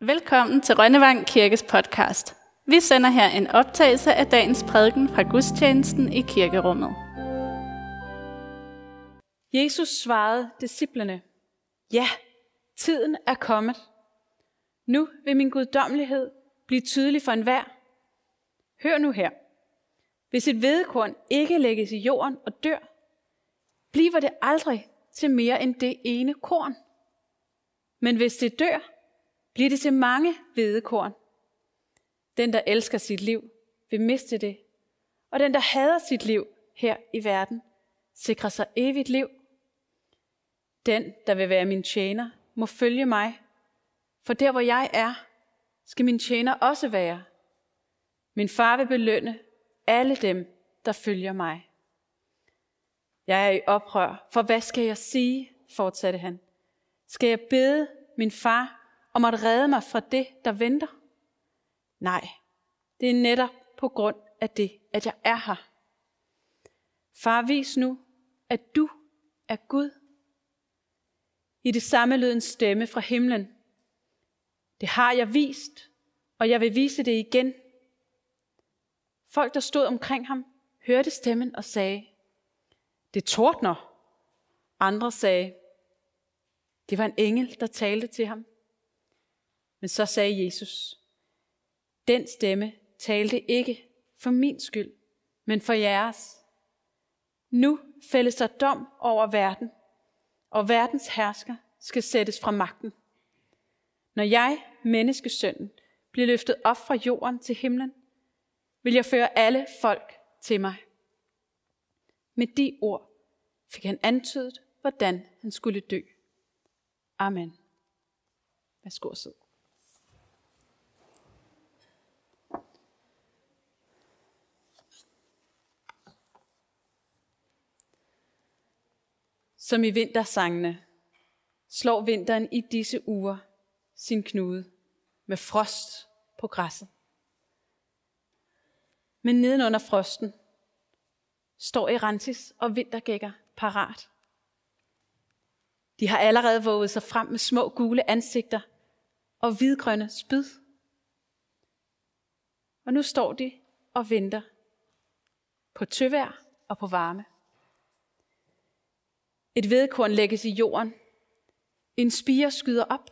Velkommen til Rønnevang Kirkes podcast. Vi sender her en optagelse af dagens prædiken fra gudstjenesten i kirkerummet. Jesus svarede disciplene, Ja, tiden er kommet. Nu vil min guddommelighed blive tydelig for enhver. Hør nu her. Hvis et vedekorn ikke lægges i jorden og dør, bliver det aldrig til mere end det ene korn. Men hvis det dør, bliver det til mange hvedekorn. Den, der elsker sit liv, vil miste det, og den, der hader sit liv her i verden, sikrer sig evigt liv. Den, der vil være min tjener, må følge mig, for der, hvor jeg er, skal min tjener også være. Min far vil belønne alle dem, der følger mig. Jeg er i oprør, for hvad skal jeg sige, fortsatte han. Skal jeg bede min far og at redde mig fra det, der venter? Nej, det er netop på grund af det, at jeg er her. Far, vis nu, at du er Gud. I det samme lød en stemme fra himlen. Det har jeg vist, og jeg vil vise det igen. Folk, der stod omkring ham, hørte stemmen og sagde, det tordner. Andre sagde, det var en engel, der talte til ham. Men så sagde Jesus, den stemme talte ikke for min skyld, men for jeres. Nu fældes der dom over verden, og verdens hersker skal sættes fra magten. Når jeg, menneskesønnen, bliver løftet op fra jorden til himlen, vil jeg føre alle folk til mig. Med de ord fik han antydet, hvordan han skulle dø. Amen. Værsgo og sidde. Som i vintersangene slår vinteren i disse uger sin knude med frost på græsset. Men nedenunder frosten står Erantis og vintergækker parat. De har allerede våget sig frem med små gule ansigter og hvidgrønne spyd. Og nu står de og venter på tøvær og på varme. Et vedkorn lægges i jorden. En spire skyder op.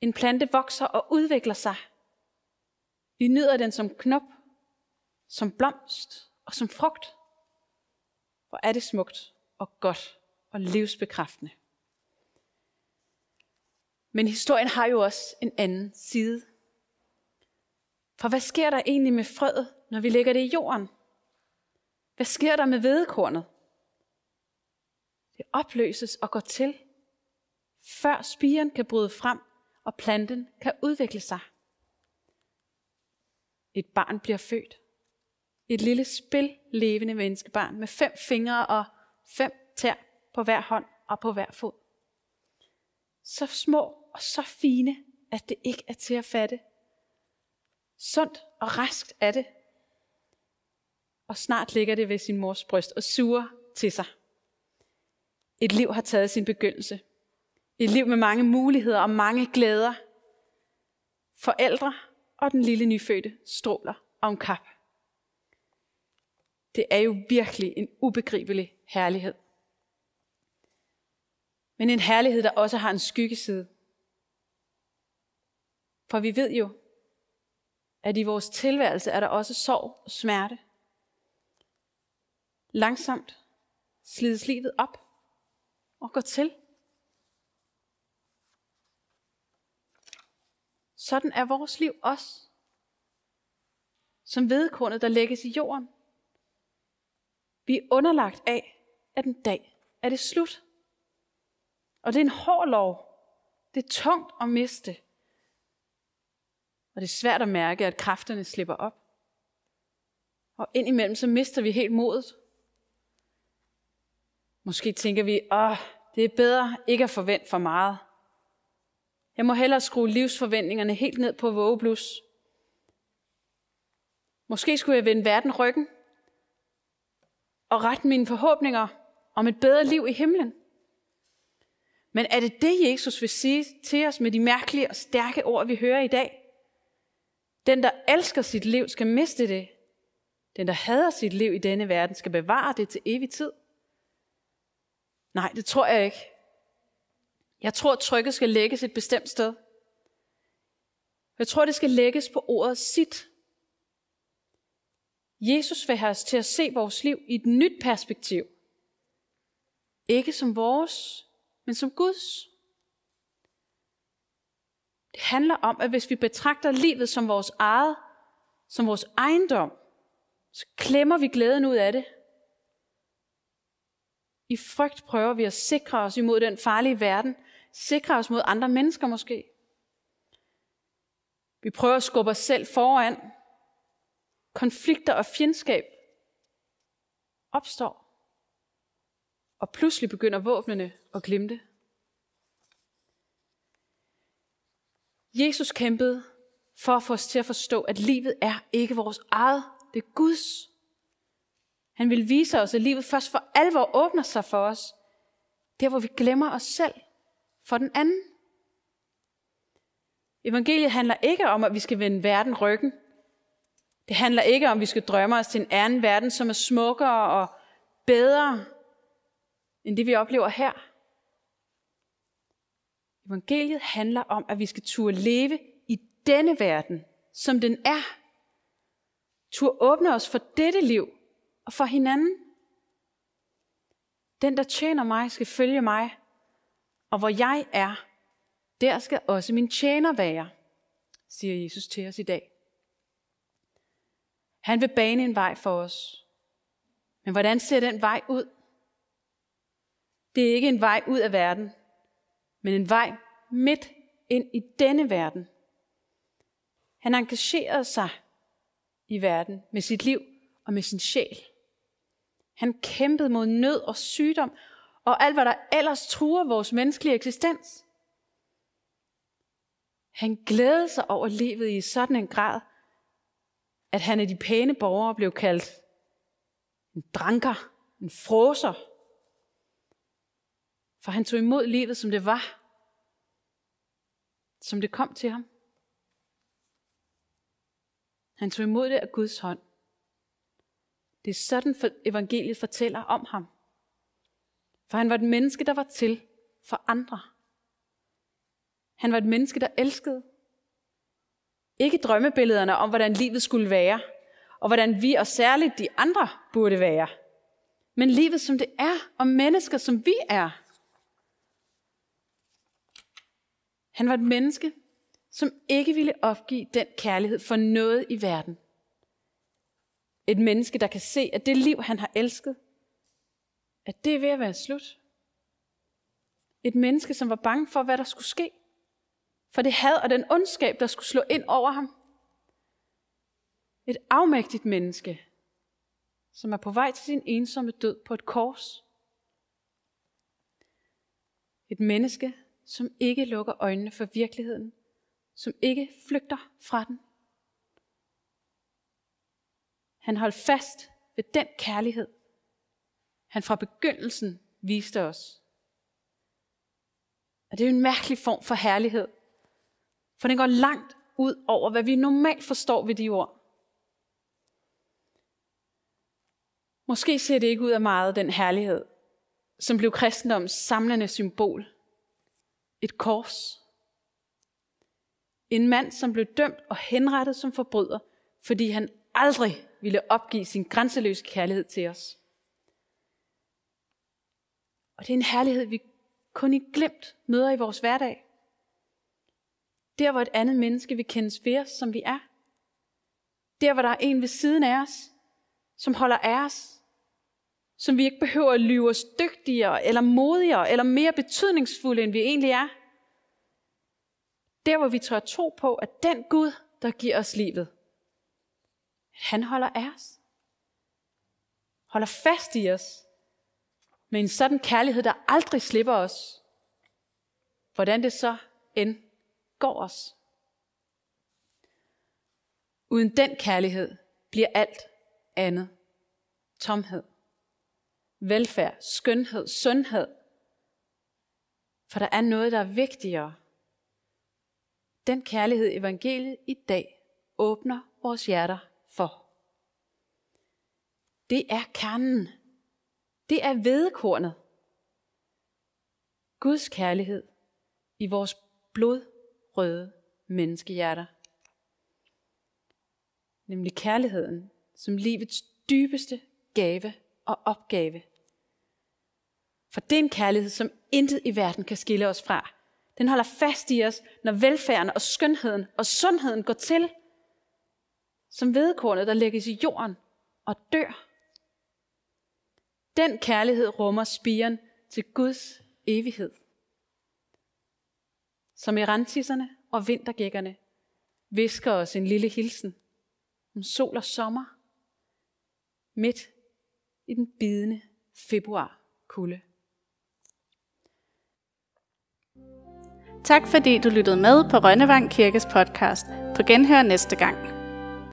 En plante vokser og udvikler sig. Vi nyder den som knop, som blomst og som frugt. Hvor er det smukt og godt og livsbekræftende. Men historien har jo også en anden side. For hvad sker der egentlig med frøet, når vi lægger det i jorden? Hvad sker der med vedekornet? Det opløses og går til, før spiren kan bryde frem, og planten kan udvikle sig. Et barn bliver født. Et lille spil levende menneskebarn med fem fingre og fem tær på hver hånd og på hver fod. Så små og så fine, at det ikke er til at fatte. Sundt og raskt er det. Og snart ligger det ved sin mors bryst og suger til sig. Et liv har taget sin begyndelse. Et liv med mange muligheder og mange glæder. Forældre og den lille nyfødte stråler om kap. Det er jo virkelig en ubegribelig herlighed. Men en herlighed, der også har en skyggeside. For vi ved jo, at i vores tilværelse er der også sorg og smerte. Langsomt slides livet op og går til. Sådan er vores liv også. Som vedkornet, der lægges i jorden. Vi er underlagt af, at en dag er det slut. Og det er en hård lov. Det er tungt at miste. Og det er svært at mærke, at kræfterne slipper op. Og indimellem så mister vi helt modet. Måske tænker vi, åh, det er bedre ikke at forvente for meget. Jeg må hellere skrue livsforventningerne helt ned på vågeblus. Måske skulle jeg vende verden ryggen og rette mine forhåbninger om et bedre liv i himlen. Men er det det, Jesus vil sige til os med de mærkelige og stærke ord, vi hører i dag? Den, der elsker sit liv, skal miste det. Den, der hader sit liv i denne verden, skal bevare det til evig tid. Nej, det tror jeg ikke. Jeg tror, at trykket skal lægges et bestemt sted. Jeg tror, det skal lægges på ordet sit. Jesus vil have os til at se vores liv i et nyt perspektiv. Ikke som vores, men som Guds. Det handler om, at hvis vi betragter livet som vores eget, som vores ejendom, så klemmer vi glæden ud af det. I frygt prøver vi at sikre os imod den farlige verden, sikre os mod andre mennesker måske. Vi prøver at skubbe os selv foran. Konflikter og fjendskab opstår. Og pludselig begynder våbnene at glimte. Jesus kæmpede for at få os til at forstå, at livet er ikke vores eget, det er Guds. Han vil vise os, at livet først for alvor åbner sig for os, der hvor vi glemmer os selv for den anden. Evangeliet handler ikke om, at vi skal vende verden ryggen. Det handler ikke om, at vi skal drømme os til en anden verden, som er smukkere og bedre end det, vi oplever her. Evangeliet handler om, at vi skal turde leve i denne verden, som den er. Turde åbne os for dette liv og for hinanden. Den, der tjener mig, skal følge mig, og hvor jeg er, der skal også min tjener være, siger Jesus til os i dag. Han vil bane en vej for os. Men hvordan ser den vej ud? Det er ikke en vej ud af verden, men en vej midt ind i denne verden. Han engagerede sig i verden med sit liv og med sin sjæl. Han kæmpede mod nød og sygdom og alt, hvad der ellers truer vores menneskelige eksistens. Han glædede sig over livet i sådan en grad, at han af de pæne borgere blev kaldt en dranker, en froser. For han tog imod livet, som det var, som det kom til ham. Han tog imod det af Guds hånd. Det er sådan, for evangeliet fortæller om ham. For han var et menneske, der var til for andre. Han var et menneske, der elskede. Ikke drømmebillederne om, hvordan livet skulle være, og hvordan vi og særligt de andre burde være. Men livet som det er, og mennesker som vi er. Han var et menneske, som ikke ville opgive den kærlighed for noget i verden. Et menneske, der kan se, at det liv, han har elsket, at det er ved at være slut. Et menneske, som var bange for, hvad der skulle ske. For det had og den ondskab, der skulle slå ind over ham. Et afmægtigt menneske, som er på vej til sin ensomme død på et kors. Et menneske, som ikke lukker øjnene for virkeligheden, som ikke flygter fra den. Han holdt fast ved den kærlighed, han fra begyndelsen viste os. Og det er jo en mærkelig form for herlighed, for den går langt ud over, hvad vi normalt forstår ved de ord. Måske ser det ikke ud af meget den herlighed, som blev kristendoms samlende symbol. Et kors. En mand, som blev dømt og henrettet som forbryder, fordi han aldrig ville opgive sin grænseløse kærlighed til os. Og det er en herlighed, vi kun i glemt møder i vores hverdag. Der, hvor et andet menneske vil kendes ved os, som vi er. Der, hvor der er en ved siden af os, som holder af os. Som vi ikke behøver at lyve os dygtigere, eller modigere, eller mere betydningsfulde, end vi egentlig er. Der, hvor vi tør tro på, at den Gud, der giver os livet, han holder af os. Holder fast i os. Med en sådan kærlighed, der aldrig slipper os. Hvordan det så end går os. Uden den kærlighed bliver alt andet tomhed. Velfærd, skønhed, sundhed For der er noget, der er vigtigere. Den kærlighed, evangeliet i dag åbner vores hjerter for. Det er kernen. Det er vedekornet. Guds kærlighed i vores blodrøde menneskehjerter. Nemlig kærligheden som livets dybeste gave og opgave. For det er en kærlighed, som intet i verden kan skille os fra. Den holder fast i os, når velfærden og skønheden og sundheden går til. Som vedkornet, der lægges i jorden og dør. Den kærlighed rummer spiren til Guds evighed. Som erantisserne og vintergækkerne visker os en lille hilsen om sol og sommer midt i den bidende februar kulde. Tak fordi du lyttede med på Rønnevang Kirkes podcast. På genhør næste gang.